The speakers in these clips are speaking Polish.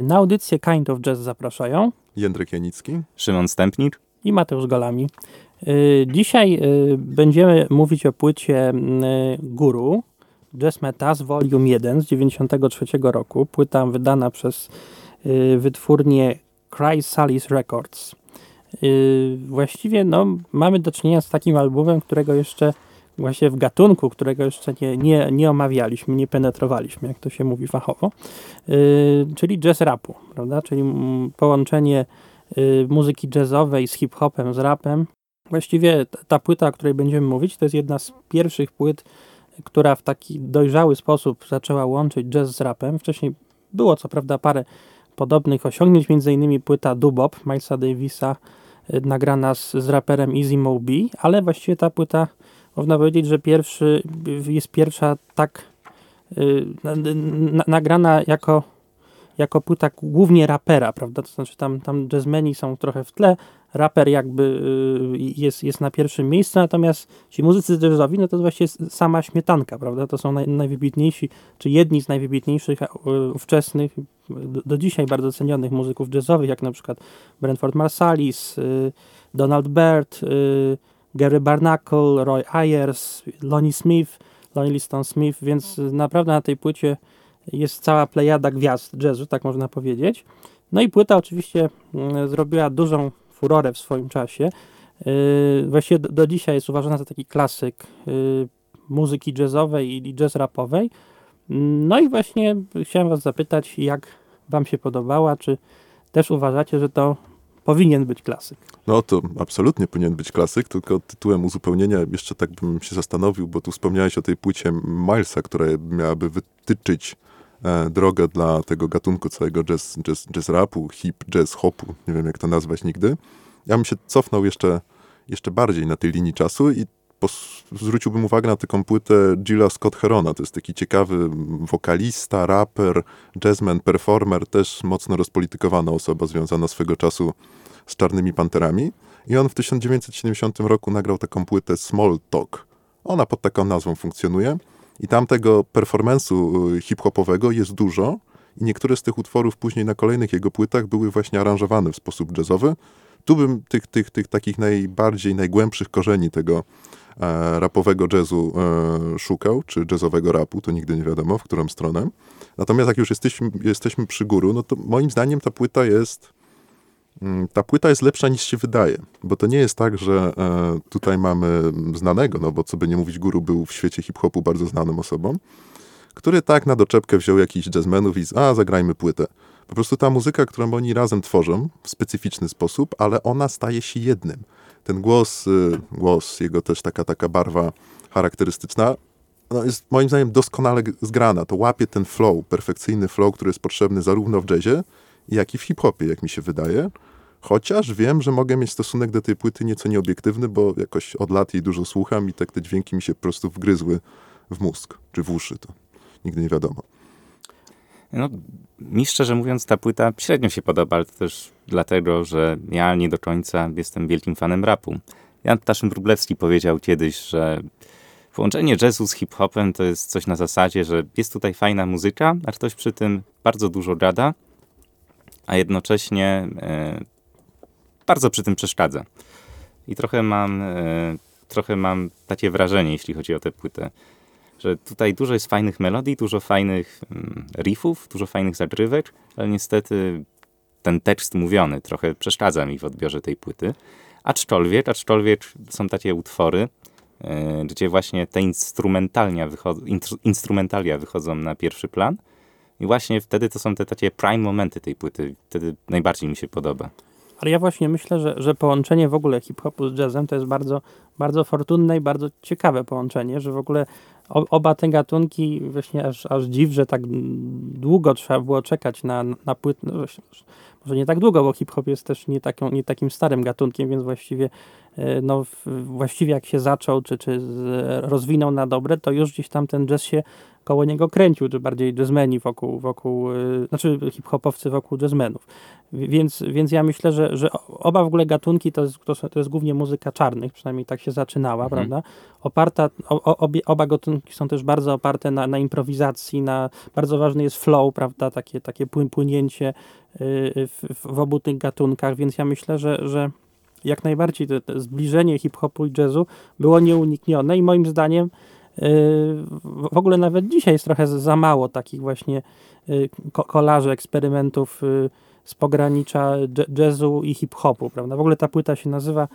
Na audycję Kind of Jazz zapraszają Jędrek Janicki, Szymon Stępnik i Mateusz Golami. Y, dzisiaj y, będziemy mówić o płycie y, Guru Jazz Metas Volume 1 z 93 roku. Płyta wydana przez wytwórnię Chrysalis Records. Właściwie no, mamy do czynienia z takim albumem, którego jeszcze właśnie w gatunku, którego jeszcze nie, nie, nie omawialiśmy, nie penetrowaliśmy, jak to się mówi fachowo, yy, czyli jazz rapu, prawda? Czyli połączenie yy, muzyki jazzowej z hip-hopem, z rapem. Właściwie ta, ta płyta, o której będziemy mówić, to jest jedna z pierwszych płyt, która w taki dojrzały sposób zaczęła łączyć jazz z rapem. Wcześniej było co prawda parę podobnych osiągnięć, między innymi płyta Dubop Milesa Davisa, yy, nagrana z, z raperem Easy Moby, ale właściwie ta płyta można powiedzieć, że pierwszy, jest pierwsza tak y, nagrana jako, jako płyta głównie rapera, prawda? To znaczy tam, tam jazzmeni są trochę w tle, raper jakby y, jest, jest na pierwszym miejscu, natomiast ci muzycy jazzowi, no to jest właśnie sama śmietanka, prawda? To są naj, najwybitniejsi, czy jedni z najwybitniejszych y, ówczesnych, do, do, dzisiaj bardzo cenionych muzyków jazzowych, jak na przykład Brentford Marsalis, Donald Byrd, Gary Barnacle, Roy Ayers, Lonnie Smith, Lonnie Liston Smith, więc naprawdę na tej płycie jest cała plejada gwiazd jazzu, tak można powiedzieć. No i płyta oczywiście mm, zrobiła dużą furorę w swoim czasie. Yy, właściwie do, do dzisiaj jest uważana za taki klasyk yy, muzyki jazzowej i jazz rapowej. No i właśnie chciałem was zapytać, jak wam się podobała, czy też uważacie, że to powinien być klasyk. No to absolutnie powinien być klasyk, tylko tytułem uzupełnienia jeszcze tak bym się zastanowił, bo tu wspomniałeś o tej płycie Milesa, która miałaby wytyczyć e, drogę dla tego gatunku całego jazz, jazz, jazz rapu, hip jazz hopu, nie wiem jak to nazwać nigdy. Ja bym się cofnął jeszcze, jeszcze bardziej na tej linii czasu i zwróciłbym uwagę na taką płytę Gilla Scott Herona. To jest taki ciekawy wokalista, raper, jazzman, performer, też mocno rozpolitykowana osoba związana swego czasu z Czarnymi Panterami. I on w 1970 roku nagrał taką płytę Small Talk. Ona pod taką nazwą funkcjonuje. I tam tego performance'u y, hip-hopowego jest dużo. I niektóre z tych utworów później na kolejnych jego płytach były właśnie aranżowane w sposób jazzowy. Tu bym tych, tych, tych takich najbardziej, najgłębszych korzeni tego e, rapowego jazzu e, szukał, czy jazzowego rapu, to nigdy nie wiadomo, w którą stronę. Natomiast jak już jesteśmy, jesteśmy przy góru, no to moim zdaniem ta płyta jest ta płyta jest lepsza niż się wydaje, bo to nie jest tak, że e, tutaj mamy znanego, no bo co by nie mówić, Guru był w świecie hip-hopu bardzo znaną osobą, który tak na doczepkę wziął jakichś jazzmenów i a, zagrajmy płytę. Po prostu ta muzyka, którą oni razem tworzą w specyficzny sposób, ale ona staje się jednym. Ten głos, y, głos, jego też taka, taka barwa charakterystyczna, no jest moim zdaniem doskonale zgrana. To łapie ten flow, perfekcyjny flow, który jest potrzebny zarówno w jazzie, jak i w hip-hopie, jak mi się wydaje. Chociaż wiem, że mogę mieć stosunek do tej płyty nieco nieobiektywny, bo jakoś od lat jej dużo słucham i tak te dźwięki mi się po prostu wgryzły w mózg, czy w uszy, to nigdy nie wiadomo. No, mi szczerze mówiąc, ta płyta średnio się podoba, ale to też dlatego, że ja nie do końca jestem wielkim fanem rapu. Jan Ptaszyn Wróblewski powiedział kiedyś, że połączenie jazzu z hip-hopem to jest coś na zasadzie, że jest tutaj fajna muzyka, a ktoś przy tym bardzo dużo gada, a jednocześnie e, bardzo przy tym przeszkadza. I trochę mam, e, trochę mam takie wrażenie, jeśli chodzi o tę płytę że tutaj dużo jest fajnych melodii, dużo fajnych mm, riffów, dużo fajnych zagrywek, ale niestety ten tekst mówiony trochę przeszkadza mi w odbiorze tej płyty. Aczkolwiek, aczkolwiek są takie utwory, yy, gdzie właśnie te instrumentalia, wychodzą, instrumentalia wychodzą na pierwszy plan i właśnie wtedy to są te takie prime momenty tej płyty. Wtedy najbardziej mi się podoba. Ale ja właśnie myślę, że, że połączenie w ogóle hip-hopu z jazzem to jest bardzo, bardzo fortunne i bardzo ciekawe połączenie, że w ogóle oba te gatunki, właśnie aż, aż dziw, że tak długo trzeba było czekać na, na płyt, no, może nie tak długo, bo hip-hop jest też nie, taką, nie takim starym gatunkiem, więc właściwie e, no, właściwie jak się zaczął, czy, czy rozwinął na dobre, to już gdzieś tam ten jazz się koło niego kręcił, czy bardziej jazzmeni wokół, wokół y, znaczy hip-hopowcy wokół jazzmenów. Więc, więc ja myślę, że, że oba w ogóle gatunki to jest, to, to jest głównie muzyka czarnych, przynajmniej tak się zaczynała, mhm. prawda? Oparta, o, obie, oba gatunki są też bardzo oparte na, na improwizacji, na, bardzo ważny jest flow, prawda, takie, takie płynięcie w, w obu tych gatunkach, więc ja myślę, że, że jak najbardziej to, to zbliżenie hip-hopu i jazzu było nieuniknione i moim zdaniem w ogóle nawet dzisiaj jest trochę za mało takich właśnie kolarzy, eksperymentów z pogranicza jazzu i hip-hopu, prawda? W ogóle ta płyta się nazywa,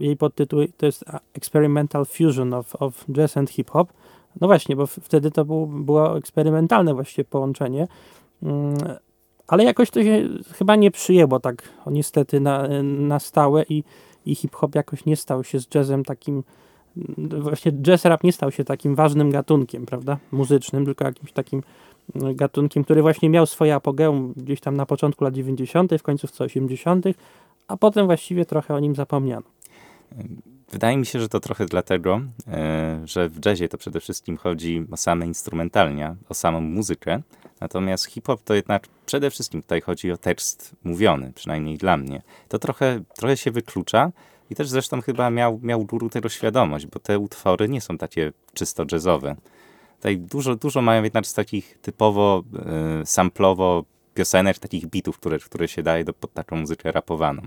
jej podtytuł to jest Experimental Fusion of, of Jazz and Hip-Hop. No właśnie, bo wtedy to był, było eksperymentalne właściwie połączenie, ale jakoś to się chyba nie przyjęło tak niestety na, na stałe i, i hip-hop jakoś nie stał się z jazzem takim, właśnie jazz rap nie stał się takim ważnym gatunkiem, prawda, muzycznym, tylko jakimś takim gatunkiem, który właśnie miał swoje apogeum gdzieś tam na początku lat 90., w końcówce 80., a potem właściwie trochę o nim zapomniano. Wydaje mi się, że to trochę dlatego, e, że w jazzie to przede wszystkim chodzi o same instrumentalnia, o samą muzykę, natomiast hip-hop to jednak przede wszystkim tutaj chodzi o tekst mówiony, przynajmniej dla mnie. To trochę, trochę się wyklucza i też zresztą chyba miał, miał guru tego świadomość, bo te utwory nie są takie czysto jazzowe. Tutaj dużo, dużo mają jednak z takich typowo y, samplowo piosenek, takich bitów, które, które się daje do, pod taką muzykę rapowaną.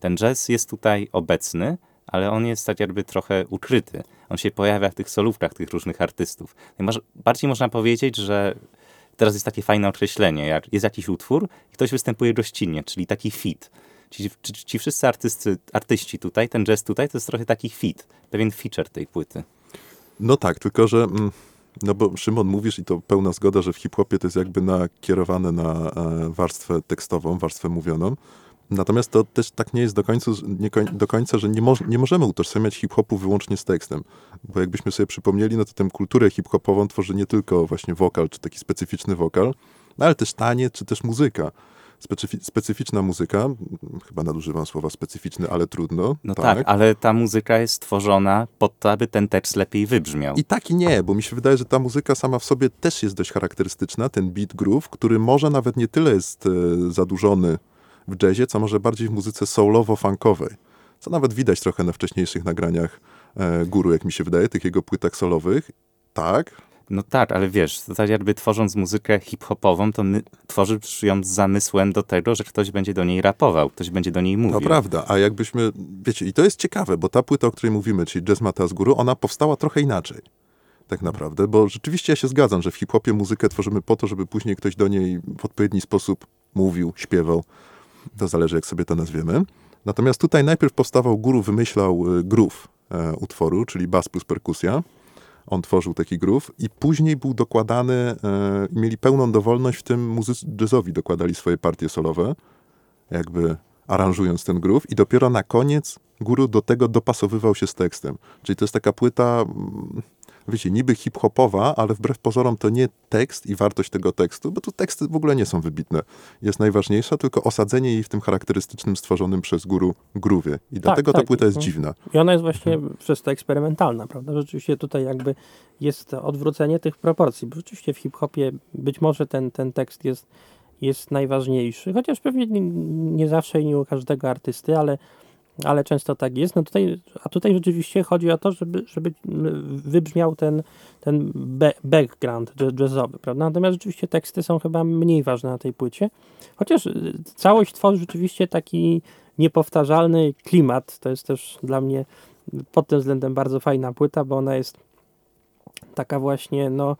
Ten jazz jest tutaj obecny, ale on jest tak jakby trochę ukryty. On się pojawia w tych solówkach tych różnych artystów. bardziej można powiedzieć, że teraz jest takie fajne określenie, jak jest jakiś utwór i ktoś występuje gościnnie, czyli taki fit. Ci, ci, ci wszyscy artysty, artyści tutaj, ten jazz tutaj, to jest trochę taki fit, pewien feature tej płyty. No tak, tylko że... Mm no bo Szymon, mówisz i to pełna zgoda, że w hip-hopie to jest jakby nakierowane na e, warstwę tekstową, warstwę mówioną. Natomiast to też tak nie jest do końca, nie, do końca że nie, nie możemy utożsamiać hip-hopu wyłącznie z tekstem. Bo jakbyśmy sobie przypomnieli, no to tę kulturę hip-hopową tworzy nie tylko właśnie wokal, czy taki specyficzny wokal, no ale też tanie, czy też muzyka specyficzna muzyka, chyba nadużywam słowa specyficzny, ale trudno. No tak. tak. ale ta muzyka jest stworzona po to, aby ten tekst lepiej wybrzmiał. I tak i nie, bo mi się wydaje, że ta muzyka sama w sobie też jest dość charakterystyczna, ten beat groove, który może nawet nie tyle jest e, zadłużony w jazzie, co może bardziej w muzyce soulowo-funkowej. Co nawet widać trochę na wcześniejszych nagraniach e, guru, jak mi się wydaje, tych jego płytach solowych. Tak, no tak, ale wiesz, to tak jakby tworząc muzykę hip-hopową, to my, tworzysz ją z zamysłem do tego, że ktoś będzie do niej rapował, ktoś będzie do niej mówił. To prawda, a jakbyśmy, wiecie, i to jest ciekawe, bo ta płyta, o której mówimy, czyli Jazz Mata z góry, ona powstała trochę inaczej. Tak naprawdę, bo rzeczywiście ja się zgadzam, że w hip-hopie muzykę tworzymy po to, żeby później ktoś do niej w odpowiedni sposób mówił, śpiewał. To zależy, jak sobie to nazwiemy. Natomiast tutaj najpierw powstawał guru, wymyślał y, groove e, utworu, czyli bas plus perkusja on tworzył taki groove i później był dokładany, e, mieli pełną dowolność, w tym muzycy jazzowi dokładali swoje partie solowe, jakby aranżując ten groove i dopiero na koniec guru do tego dopasowywał się z tekstem. Czyli to jest taka płyta mm, wiecie, niby hip-hopowa, ale wbrew pozorom to nie tekst i wartość tego tekstu, bo tu teksty w ogóle nie są wybitne. Jest najważniejsza tylko osadzenie jej w tym charakterystycznym, stworzonym przez guru groowie. I tak, dlatego tak. ta płyta jest mhm. dziwna. I ona jest właśnie mhm. przez to eksperymentalna, prawda? Rzeczywiście tutaj jakby jest odwrócenie tych proporcji, bo rzeczywiście w hip-hopie być może ten, ten tekst jest, jest najważniejszy, chociaż pewnie nie, nie zawsze i nie u każdego artysty, ale ale często tak jest. No tutaj, a tutaj rzeczywiście chodzi o to, żeby, żeby wybrzmiał ten, ten background jazzowy, prawda? Natomiast rzeczywiście teksty są chyba mniej ważne na tej płycie, chociaż y, całość tworzy rzeczywiście taki niepowtarzalny klimat. To jest też dla mnie pod tym względem bardzo fajna płyta, bo ona jest taka właśnie, no,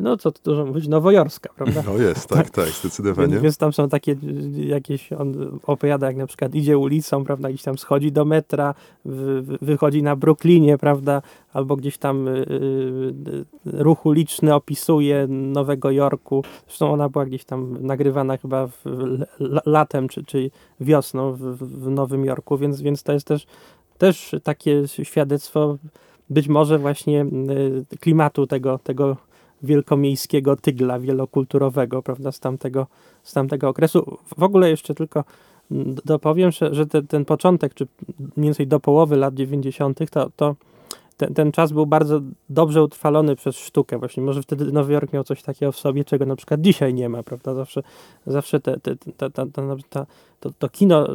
no co tu dużo mówić, nowojorska, prawda? No jest, tak, tak, zdecydowanie. Więc, więc, tam są takie jakieś, on opowiada jak na przykład idzie ulicą, prawda, gdzieś tam schodzi do metra, wy, wychodzi na Brooklynie, prawda, albo gdzieś tam y, y, ruch uliczny opisuje Nowego Jorku. Zresztą ona była gdzieś tam nagrywana chyba w, latem czy, czy wiosną w, w Nowym Jorku, więc, więc to jest też, też takie świadectwo być może właśnie y, klimatu tego, tego wielkomiejskiego tygla wielokulturowego, prawda, z tamtego, z tamtego okresu. W ogóle jeszcze tylko dopowiem, że, że te, ten początek, czy mniej więcej do połowy lat 90., to, to ten, ten czas był bardzo dobrze utrwalony przez sztukę. Właśnie może wtedy Nowy Jork miał coś takiego w sobie, czego na przykład dzisiaj nie ma, prawda? Zawsze, zawsze te, te, te, to, to kino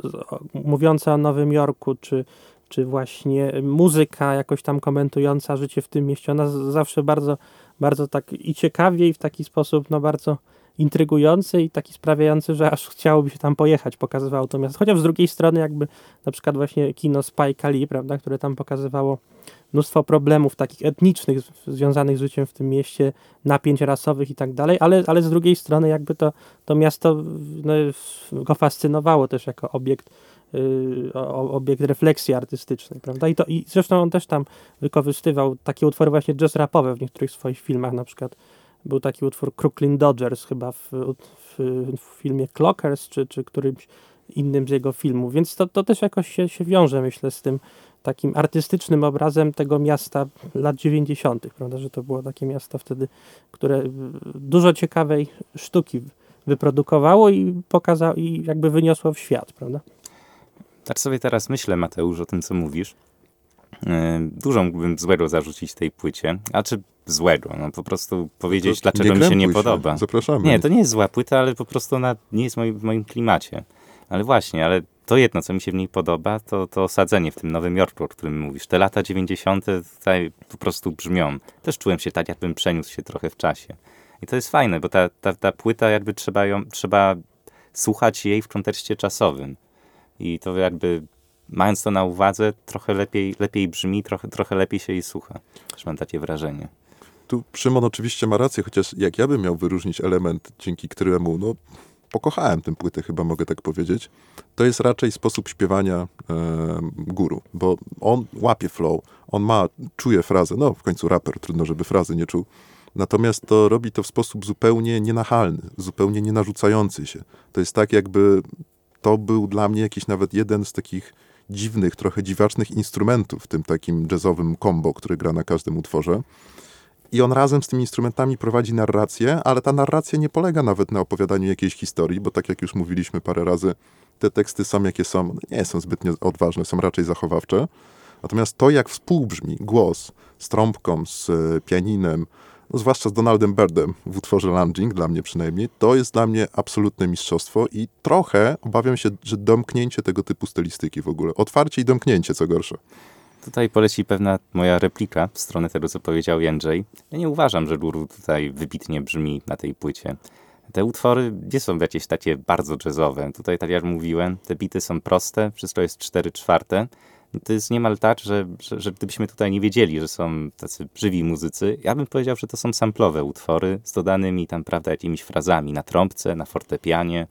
mówiące o Nowym Jorku, czy, czy właśnie muzyka jakoś tam komentująca życie w tym mieście, ona zawsze bardzo, bardzo tak i ciekawie i w taki sposób, no bardzo intrygujący i taki sprawiający, że aż chciałoby się tam pojechać, pokazywało to miasto. Chociaż z drugiej strony jakby na przykład właśnie kino Spike Lee, prawda, które tam pokazywało mnóstwo problemów takich etnicznych związanych z życiem w tym mieście, napięć rasowych i tak dalej, ale, ale z drugiej strony jakby to, to miasto no, go fascynowało też jako obiekt obiekt refleksji artystycznej, prawda? I, to, I zresztą on też tam wykorzystywał takie utwory właśnie jazz rapowe w niektórych swoich filmach, na przykład był taki utwór Crooklyn Dodgers chyba w, w, w, filmie Clockers, czy, czy którymś innym z jego filmów, więc to, to też jakoś się, się wiąże, myślę, z tym takim artystycznym obrazem tego miasta lat 90., prawda, że to było takie miasto wtedy, które dużo ciekawej sztuki wyprodukowało i pokazało, i jakby wyniosło w świat, prawda. Tak sobie teraz myślę, Mateusz, o tym, co mówisz. E, dużo mógłbym złego zarzucić tej płycie, a czy złego, no po prostu powiedzieć, no dlaczego mi się nie się. podoba. Zapraszamy. Nie, to nie jest zła płyta, ale po prostu ona nie jest w moim klimacie. Ale właśnie, ale to jedno, co mi się w niej podoba, to, to osadzenie w tym Nowym Jorku, o którym mówisz. Te lata 90. tutaj po prostu brzmią. Też czułem się tak, jakbym przeniósł się trochę w czasie. I to jest fajne, bo ta, ta, ta płyta jakby trzeba ją, trzeba słuchać jej w kontekście czasowym. I to jakby mając to na uwadze, trochę lepiej, lepiej brzmi, trochę, trochę lepiej się jej słucha. Też mam takie wrażenie. Tu Szymon oczywiście ma rację, chociaż jak ja bym miał wyróżnić element, dzięki któremu no, pokochałem tę płytę, chyba mogę tak powiedzieć, to jest raczej sposób śpiewania e, guru, bo on łapie flow, on ma, czuje frazę, no w końcu raper, trudno, żeby frazy nie czuł, natomiast to robi to w sposób zupełnie nienachalny, zupełnie nienarzucający się. To jest tak, jakby to był dla mnie jakiś nawet jeden z takich dziwnych, trochę dziwacznych instrumentów w tym takim jazzowym combo, który gra na każdym utworze. I on razem z tymi instrumentami prowadzi narrację, ale ta narracja nie polega nawet na opowiadaniu jakiejś historii, bo tak jak już mówiliśmy parę razy, te teksty są jakie są, nie są zbytnio odważne, są raczej zachowawcze. Natomiast to, jak współbrzmi głos z trąbką, z e, pianinem, no zwłaszcza z Donaldem Birdem w utworze Lunging, dla mnie przynajmniej, to jest dla mnie absolutne mistrzostwo i trochę obawiam się, że domknięcie tego typu stylistyki w ogóle, otwarcie i domknięcie, co gorsze. Tutaj poleci pewna moja replika w stronę tego, co powiedział Jędrzej. Ja nie uważam, że Guru tutaj wybitnie brzmi na tej płycie. Te utwory nie są jakieś takie bardzo jazzowe. Tutaj, tak jak mówiłem, te bity są proste, wszystko jest 4 czwarte. To jest niemal tak, że, że, że, gdybyśmy tutaj nie wiedzieli, że są tacy żywi muzycy, ja bym powiedział, że to są samplowe utwory z dodanymi tam, prawda, jakimiś frazami na trąbce, na fortepianie,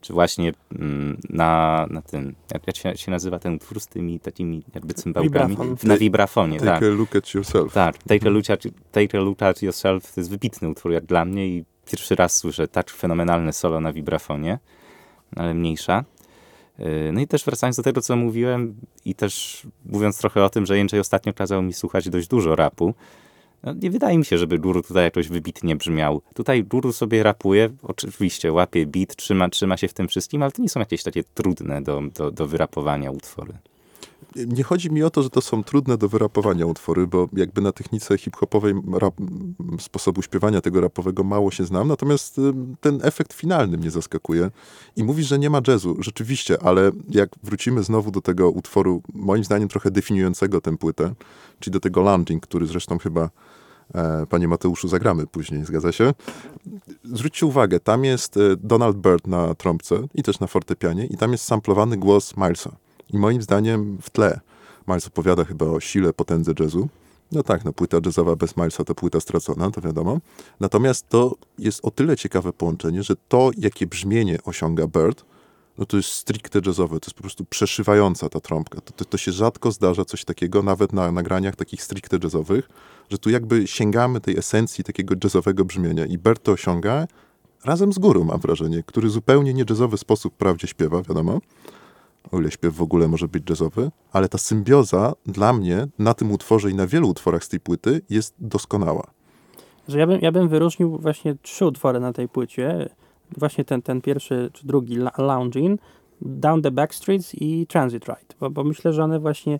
czy właśnie mm, na, na tym, jak, jak się, się, nazywa ten utwór z tymi takimi jakby cymbałkami? Vibrafon. Na vibrafonie, take tak. Take a look at yourself. Tak, take a, look at, take a look at yourself to jest wybitny utwór jak dla mnie i pierwszy raz słyszę tak fenomenalne solo na vibrafonie, ale mniejsza. Y, no i też wracając do tego, co mówiłem i też mówiąc trochę o tym, że Jędrzej ostatnio kazał mi słuchać dość dużo rapu, no, nie wydaje mi się, żeby Guru tutaj jakoś wybitnie brzmiał. Tutaj Guru sobie rapuje, oczywiście łapie beat, trzyma, trzyma się w tym wszystkim, ale to nie są jakieś takie trudne do, do, do wyrapowania utwory nie chodzi mi o to, że to są trudne do wyrapowania utwory, bo jakby na technice hip-hopowej rap, sposobu śpiewania tego rapowego mało się znam, natomiast y, ten efekt finalny mnie zaskakuje. I mówisz, że nie ma jazzu. Rzeczywiście, ale jak wrócimy znowu do tego utworu, moim zdaniem trochę definiującego tę płytę, czyli do tego landing, który zresztą chyba e, Panie Mateuszu, zagramy później, zgadza się? Zwróćcie uwagę, tam jest e, Donald Byrd na trąbce i też na fortepianie i tam jest samplowany głos Milesa. I moim zdaniem w tle Miles opowiada chyba o sile, potędze jazzu. No tak, no płyta jazzowa bez Milesa to płyta stracona, to wiadomo. Natomiast to jest o tyle ciekawe połączenie, że to, jakie brzmienie osiąga Bird, no to jest stricte jazzowe, to jest po prostu przeszywająca ta trąbka. To, to, to, się rzadko zdarza coś takiego, nawet na nagraniach takich stricte jazzowych, że tu jakby sięgamy tej esencji takiego jazzowego brzmienia i Bird to osiąga razem z górą, mam wrażenie, który zupełnie nie jazzowy sposób wprawdzie śpiewa, wiadomo, o ile śpiew w ogóle może być jazzowy, ale ta symbioza dla mnie na tym utworze i na wielu utworach z tej płyty jest doskonała. Że ja, bym, ja bym wyróżnił właśnie trzy utwory na tej płycie. Właśnie ten, ten pierwszy czy drugi, Lounging, Down the Backstreets i Transit Ride, bo, bo myślę, że one właśnie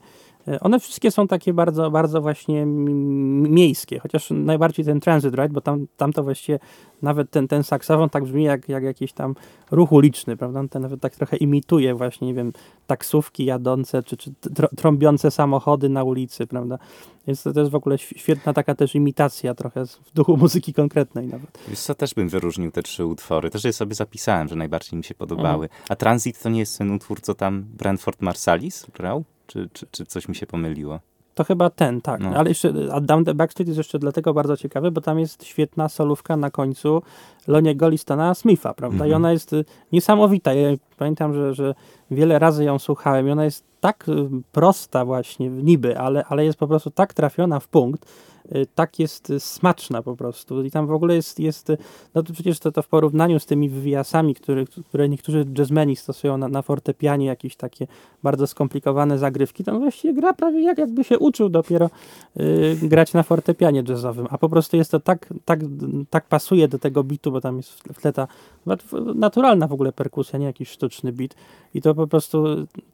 one wszystkie są takie bardzo, bardzo właśnie miejskie, chociaż najbardziej ten transit ride, bo tam, tam to właściwie nawet ten, ten saksofon tak brzmi jak, jak jakiś tam ruch uliczny, prawda? Ten nawet tak trochę imituje właśnie, nie wiem, taksówki jadące, czy, czy trąbiące samochody na ulicy, prawda? Więc to, to jest w ogóle świetna taka też imitacja trochę w duchu muzyki konkretnej nawet. Wiesz co, też bym wyróżnił te trzy utwory. Też je sobie zapisałem, że najbardziej mi się podobały. Mhm. A Transit to nie jest ten utwór, co tam Brentford Marsalis grał? Czy, czy, czy coś mi się pomyliło? To chyba ten, tak. No. Ale jeszcze a Down the Backstreet jest jeszcze dlatego bardzo ciekawy, bo tam jest świetna solówka na końcu Loniego Listona Smitha, prawda? Mm -hmm. I mhm. ona jest y, niesamowita. Ja pamiętam, że, że wiele razy ją słuchałem i ona jest tak y, prosta właśnie, niby, ale, ale jest po prostu tak trafiona w punkt, tak jest smaczna po prostu. I tam w ogóle jest, jest no to przecież to, to w porównaniu z tymi wywiasami, które, które niektórzy jazzmeni stosują na, na fortepianie, jakieś takie bardzo skomplikowane zagrywki, tam właściwie gra prawie jak jakby się uczył dopiero y, grać na fortepianie jazzowym, a po prostu jest to tak, tak, tak pasuje do tego bitu, bo tam jest w tle ta naturalna w ogóle perkusja, nie jakiś sztuczny bit i to po prostu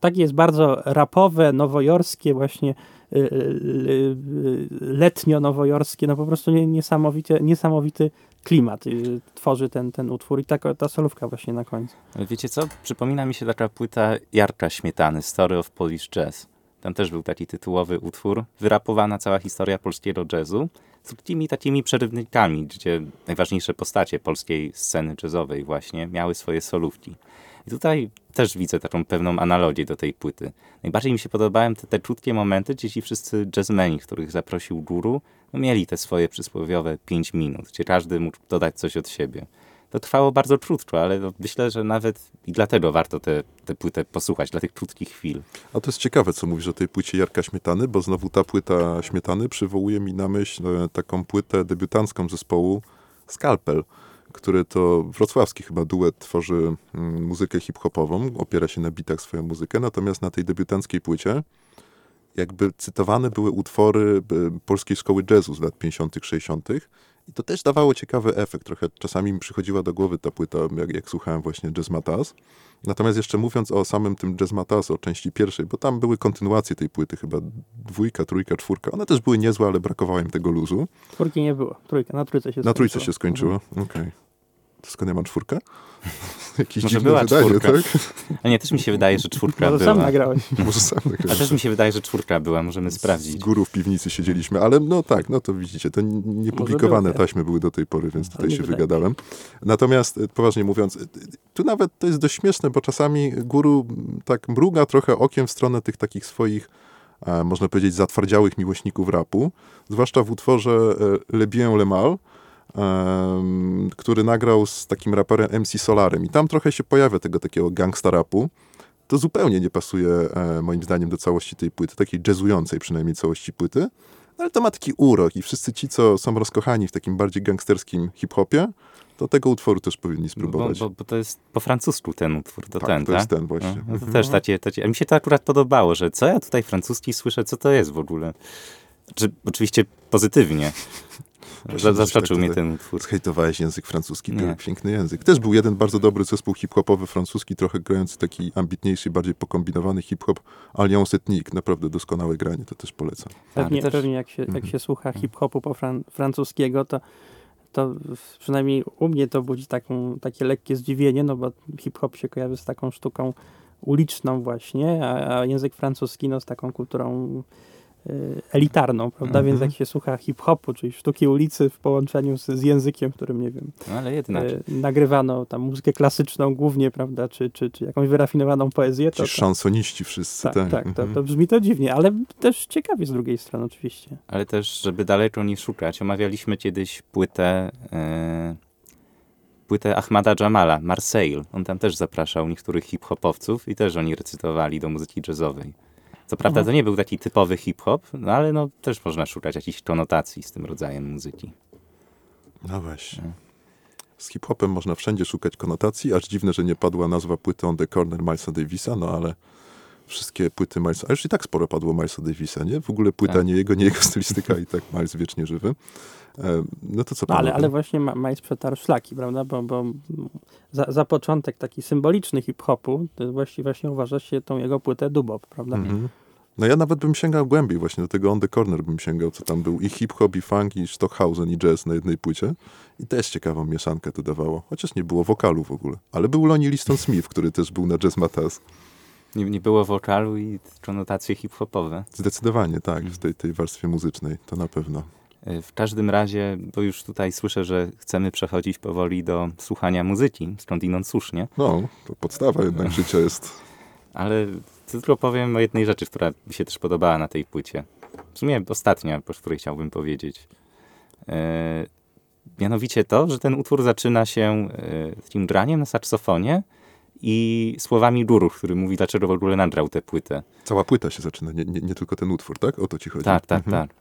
takie jest bardzo rapowe, nowojorskie właśnie Y, y, y, letnio-nowojorskie, no po prostu niesamowity, niesamowity klimat tworzy ten, ten utwór i taka ta solówka właśnie na końcu. Wiecie co? Przypomina mi się taka płyta Jarka Śmietany, Story of Polish Jazz. Tam też był taki tytułowy utwór, wyrapowana cała historia polskiego jazzu z takimi takimi przerywnikami, gdzie najważniejsze postacie polskiej sceny jazzowej właśnie miały swoje solówki. I tutaj też widzę taką pewną analogię do tej płyty. Najbardziej mi się podobają te, te krótkie momenty, gdzie ci wszyscy jazzmeni, których zaprosił guru, no mieli te swoje przysłowiowe 5 minut, gdzie każdy mógł dodać coś od siebie. To trwało bardzo krótko, ale no myślę, że nawet i dlatego warto tę te, te płytę posłuchać, dla tych krótkich chwil. A to jest ciekawe, co mówisz o tej płycie Jarka Śmietany, bo znowu ta płyta Śmietany przywołuje mi na myśl e, taką płytę debiutancką zespołu Skalpel który to wrocławski chyba duet tworzy mm, muzykę hip-hopową, opiera się na bitach swoją muzykę, natomiast na tej debiutanckiej płycie jakby cytowane były utwory polskiej szkoły jazzu z lat 50., 60. I to też dawało ciekawy efekt. Trochę czasami mi przychodziła do głowy ta płyta, jak, jak słuchałem właśnie Jazz Matas. Natomiast jeszcze mówiąc o samym tym Jazz Matas, o części pierwszej, bo tam były kontynuacje tej płyty, chyba dwójka, trójka, czwórka. One też były niezłe, ale brakowało im tego luzu. Czwórki nie było. Trójka, na trójce się skończyło. Na trójce się skończyło, mhm. okej. Okay. Skąd ja mam czwórkę? Jakieś Może była wydanie, czwórka. Tak? A nie, też mi się wydaje, że czwórka Może była. sam nagrałeś. Może sam nagrałeś. A też mi się wydaje, że czwórka była, możemy sprawdzić. Z góry w piwnicy siedzieliśmy, ale no tak, no to widzicie, to niepublikowane taśmy były do tej pory, więc tutaj się wygadałem. Natomiast e, poważnie mówiąc, e, tu nawet to jest dość śmieszne, bo czasami guru tak mruga trochę okiem w stronę tych takich swoich e, można powiedzieć, zatwardziałych miłośników rapu, zwłaszcza w utworze Le Bien Le Mal, który nagrał z takim raperem MC Solarem. I tam trochę się pojawia tego takiego gangsta rapu. To zupełnie nie pasuje e, moim zdaniem do całości tej płyty, takiej jazzującej przynajmniej całości płyty. No, ale to ma taki urok i wszyscy ci, co są rozkochani w takim bardziej gangsterskim hip-hopie, to tego utworu też powinni spróbować. Bo, bo, bo to jest po francusku ten utwór, to tak, ten, to tak? jest ten właśnie. No, no to mhm. też takie, takie, a mi się to akurat podobało, że co ja tutaj francuski słyszę, co to jest w ogóle? Czy, oczywiście pozytywnie. Zaskoczył tak mnie ten utwór. Zhejtowałeś język francuski, nie. piękny język. Też był jeden bardzo dobry zespół hip-hopowy francuski, trochę grający taki ambitniejszy, bardziej pokombinowany hip-hop, Alliance Ethnique, naprawdę doskonałe granie, to też polecam. Pewnie, też... pewnie jak, się, jak mhm. się słucha hip-hopu po fran francuskiego, to to przynajmniej u mnie to budzi taką, takie lekkie zdziwienie, no bo hip-hop się kojarzy z taką sztuką uliczną właśnie, a, a język francuski no, z taką kulturą elitarną, prawda? Więc mhm. jak się słucha hip-hopu, czyli sztuki ulicy w połączeniu z, z językiem, którym, nie wiem, no, ale jednak. Y, nagrywano tam muzykę klasyczną głównie, prawda? Czy, czy, czy jakąś wyrafinowaną poezję. To, Ci szansoniści wszyscy. Tak, tak, tak to, mhm. to brzmi to dziwnie, ale też ciekawie z drugiej strony oczywiście. Ale też, żeby daleko nie szukać, omawialiśmy kiedyś płytę yy, płytę Ahmada Jamala, Marseille. On tam też zapraszał niektórych hip-hopowców i też oni recytowali do muzyki jazzowej. Co prawda mhm. to nie był taki typowy hip-hop, no ale no, też można szukać jakichś konotacji z tym rodzajem muzyki. No właśnie. No. Z hip-hopem można wszędzie szukać konotacji, aż dziwne, że nie padła nazwa płyty On The Corner Milesa Davisa, no ale wszystkie płyty Milesa, a już i tak sporo padło Milesa Davisa, nie? W ogóle płyta tak. nie jego, nie jego stylistyka i tak Miles wiecznie żywy. E, no to co no, ale, ale właśnie Miles przetarł szlaki, prawda? Bo, bo za, za początek taki symboliczny hip-hopu, to właściwie właśnie uważa się tą jego płytę dubop, prawda? Mhm. No ja nawet bym sięgał głębiej, właśnie do tego On The Corner bym sięgał, co tam był i hip-hop, i funk, i Stockhausen, i jazz na jednej płycie. I też ciekawą mieszankę to dawało. Chociaż nie było wokalu w ogóle. Ale był Lonnie Liston Smith, który też był na Jazz Matas. Nie, nie było wokalu i konotacje hip-hopowe. Zdecydowanie tak, w tej, tej warstwie muzycznej, to na pewno. W każdym razie, bo już tutaj słyszę, że chcemy przechodzić powoli do słuchania muzyki, skądinąd słusznie, No, to podstawa jednak życia jest. ale tylko powiem o jednej rzeczy, która mi się też podobała na tej płycie. W sumie ostatnia, o której chciałbym powiedzieć. E, mianowicie to, że ten utwór zaczyna się e, takim graniem na saksofonie i słowami guru, który mówi, dlaczego w ogóle nagrał tę płytę. Cała płyta się zaczyna, nie, nie, nie tylko ten utwór, tak? O to ci chodzi. Tak, tak, Mhm. tak.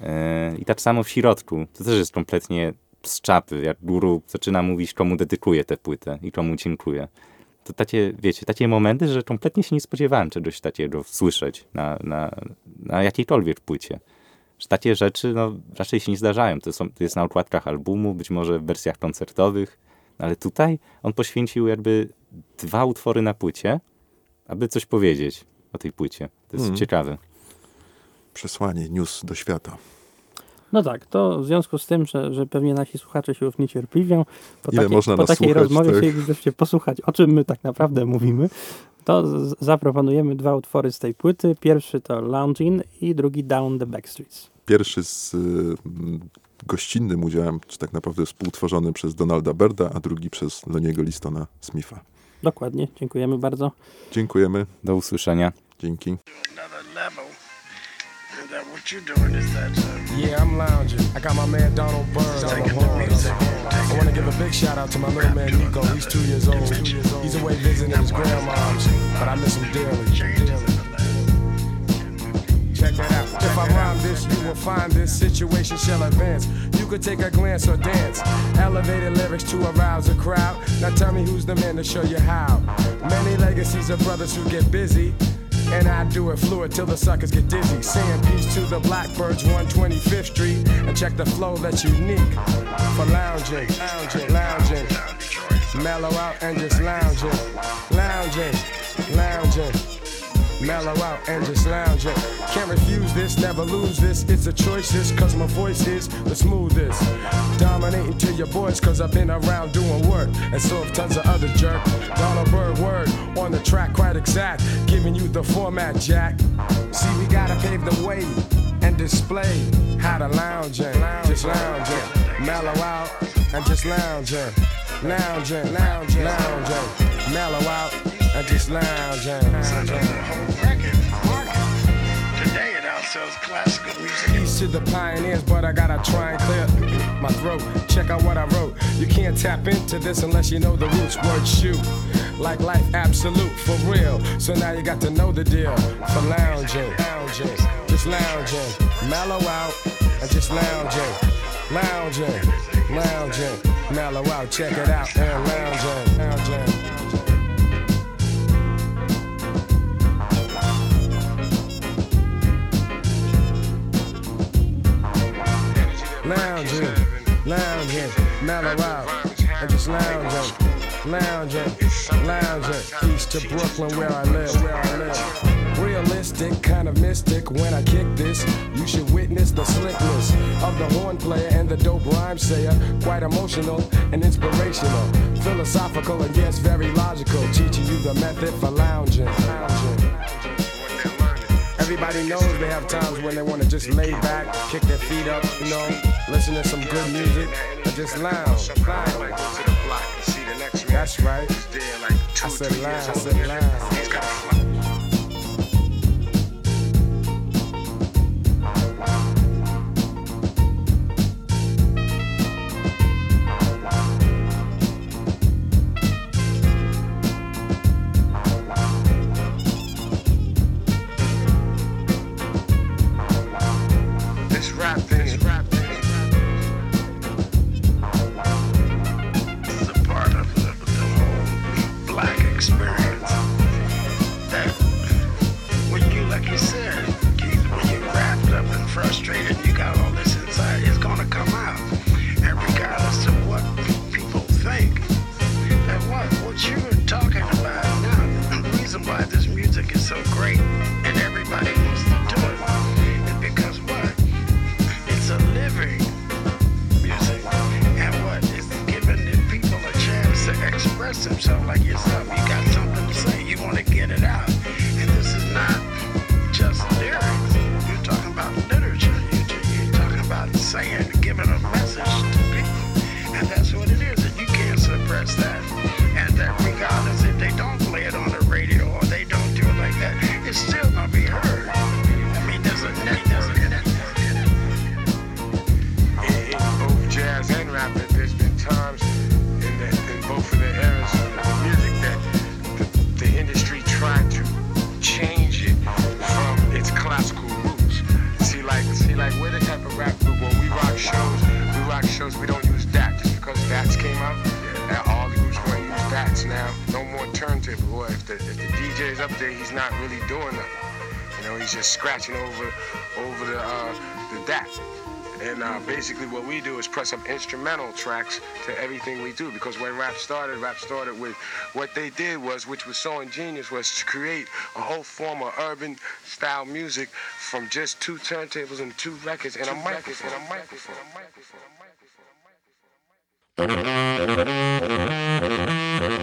E, I tak samo w środku. To też jest kompletnie z czapy, jak guru zaczyna mówić, komu dedykuje tę płytę i komu dziękuję. To takie, wiecie, takie momenty, że kompletnie się nie spodziewałem czegoś takiego słyszeć na, na, na jakiejkolwiek płycie. Że takie rzeczy no, raczej się nie zdarzają. To, są, to jest na okładkach albumu, być może w wersjach koncertowych, ale tutaj on poświęcił jakby dwa utwory na płycie, aby coś powiedzieć o tej płycie. To jest Mhm. ciekawe. Przesłanie, news do świata. No tak, to w związku z tym, że, że pewnie nasi słuchacze się już niecierpliwią, po, Ile takiej- można po takiej rozmowie tak? chcielibyście posłuchać, o czym my tak naprawdę mówimy, to zaproponujemy dwa utwory z tej płyty. Pierwszy to Loungin i drugi Down the Backstreets. Pierwszy z y, gościnnym udziałem, czy tak naprawdę współtworzony przez Donalda Berda, a drugi przez Loniego Listona Smitha. Dokładnie, dziękujemy bardzo. Dziękujemy, Do usłyszenia. dzięki. Another level. And that what you're doing is that uh, Yeah, I'm lounging. I got my man Donald Byrd on the music, I want to give a big shout out to my little man Nico. He's two years old. He's away visiting his grandmom's, but I miss him dearly. dearly. Check that out. If I rhyme this, you will find this situation shall advance. You could take a glance or dance. Elevated lyrics to arouse a crowd. Now tell me who's the man to show you how. Many legacies of brothers who get busy. And I do it fluid till the suckers get dizzy. Saying peace to the Blackbirds, 125th Street. And check the flow that's unique for lounging, lounging, lounging. Mellow out and just lounging, lounging, lounging. Mellow out and just lounging. Can't refuse this, never lose this. It's a choice, this, cause my voice is the smoothest. Dominating to your boys, cause I've been around doing work. And so have tons of other jerk. Donald Bird word on the track, quite exact. Giving you the format, Jack. See, we gotta pave the way and display how to lounging, just lounge lounging. Mellow out and just lounging. Lounging, lounging, lounging. Mellow out and just lounging. the lounging. whole record market. Today it outsells classical music. Peace to the pioneers, but I gotta try and clear my throat. Check out what I wrote. You can't tap into this unless you know the roots. Word shoot. Like life absolute for real. So now you got to know the deal. For lounging, lounging, just lounging. Mellow out and just lounging. Lounging, lounging. Mellow out, check it out. And lounging, lounging. Lounging, lounging, mellow out, and just lounging, lounging, lounging. East to Brooklyn where I live, where I live. Realistic, kind of mystic. When I kick this, you should witness the slickness of the horn player and the dope rhyme sayer. Quite emotional and inspirational, philosophical and yes, very logical. Teaching you the method for lounging, lounging. Everybody knows they have times when they want to just lay back, kick their feet up, you know, listen to some good music, and just lounge. lounge. That's right. I said lounge. I said lounge. there's been times in, the, in both of the eras of music that the, the industry tried to change it from its classical roots. See, like, see, like, we're the type of rap group when we rock shows, we rock shows, we don't use that just because that's came out. Now all the groups want to use that's now. No more turntable. Boy, if the, if the DJ's up there, he's not really doing nothing. You know, he's just scratching over, over the, uh, the DAT. And uh, basically, what we do is press up instrumental tracks to everything we do. Because when rap started, rap started with what they did was, which was so ingenious, was to create a whole form of urban style music from just two turntables and two records and a microphone. And a microphone. And a microphone.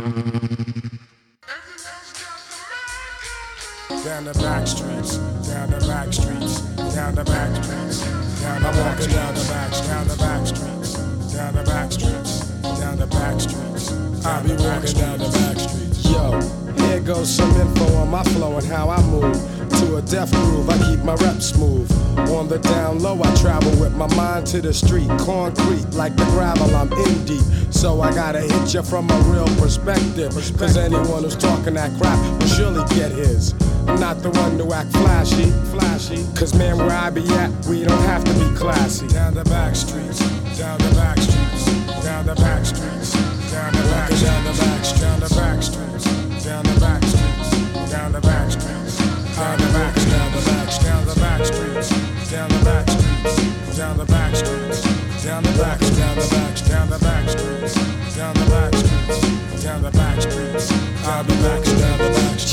Down the back streets, down the back streets, down the back streets, down the back streets, down the back, down the back streets, down the back streets, down the back streets. I be walking down the back streets. Yo, here goes some info on my flow and how I move. To a death groove, I keep my rep smooth. On the down low, I travel with my mind to the street. Concrete, like the gravel, I'm in deep. So I gotta hit you from a real perspective. Cause anyone who's talking that crap will surely get his. I'm not the one to act flashy, flashy. Cause man, where I be at, we don't have to be classy. Down the back streets, down the back streets, down the back streets, down the back, down the back, down the back streets, down the back streets, down the back streets, down the back, down the back, down the back streets, down the back streets, down the back streets, down the back, down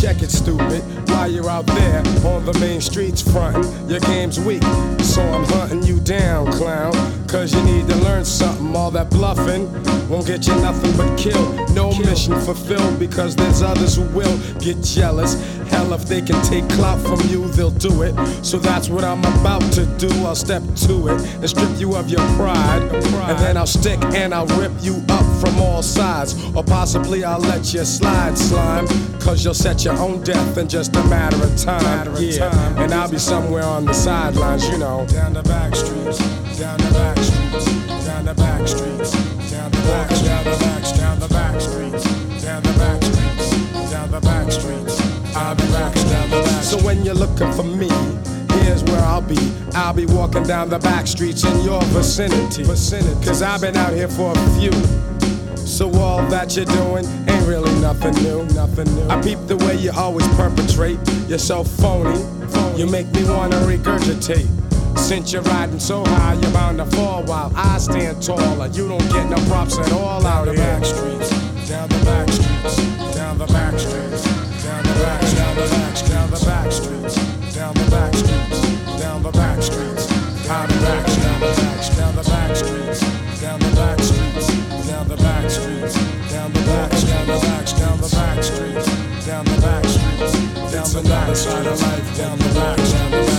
Check it, stupid. While you're out there on the main streets frontin', your game's weak. So I'm hunting you down, clown. Cause you need to learn something. All that bluffing won't get you nothing but kill. No mission fulfilled because there's others who will get jealous. Hell, if they can take clout from you, they'll do it. So that's what I'm about to do. I'll step to it and strip you of your pride. And then I'll stick and I'll rip you up from all sides. Or possibly I'll let you slide, slime. Cause you'll set your own death in just a matter of time. yeah. And I'll be somewhere on the sidelines, you know. Down the back streets, down the back streets, down the back streets, down the back, down the back, down the back streets, down the back streets, down the back streets. I'll be back down the back. So when you're looking for me, here's where I'll be. I'll be walking down the back streets in your vicinity. Vicinity. Cause I've been out here for a few. So all that you're doing ain't really nothing new, nothing new. I peep the way you always perpetrate. You're so phony, you make me wanna regurgitate. Since you're riding so high, you're bound to fall while I stand taller. You don't get no props at all out here. Back streets, down the back streets, down the back streets, down the back, down the back, down the back streets, down the back streets, down the back streets, down the back, down the down the back streets, down the back streets, down the back streets, down the back, down the back, down the back streets, down the back streets, down the back side of life, down the back, down the back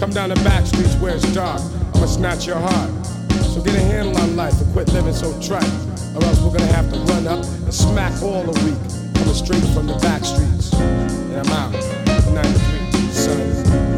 Come down the back streets where it's dark. I'ma snatch your heart. So get a handle on life and quit living so trite. Or else we're gonna have to run up and smack all the week. Coming straight from the back streets. And I'm out. 93, son.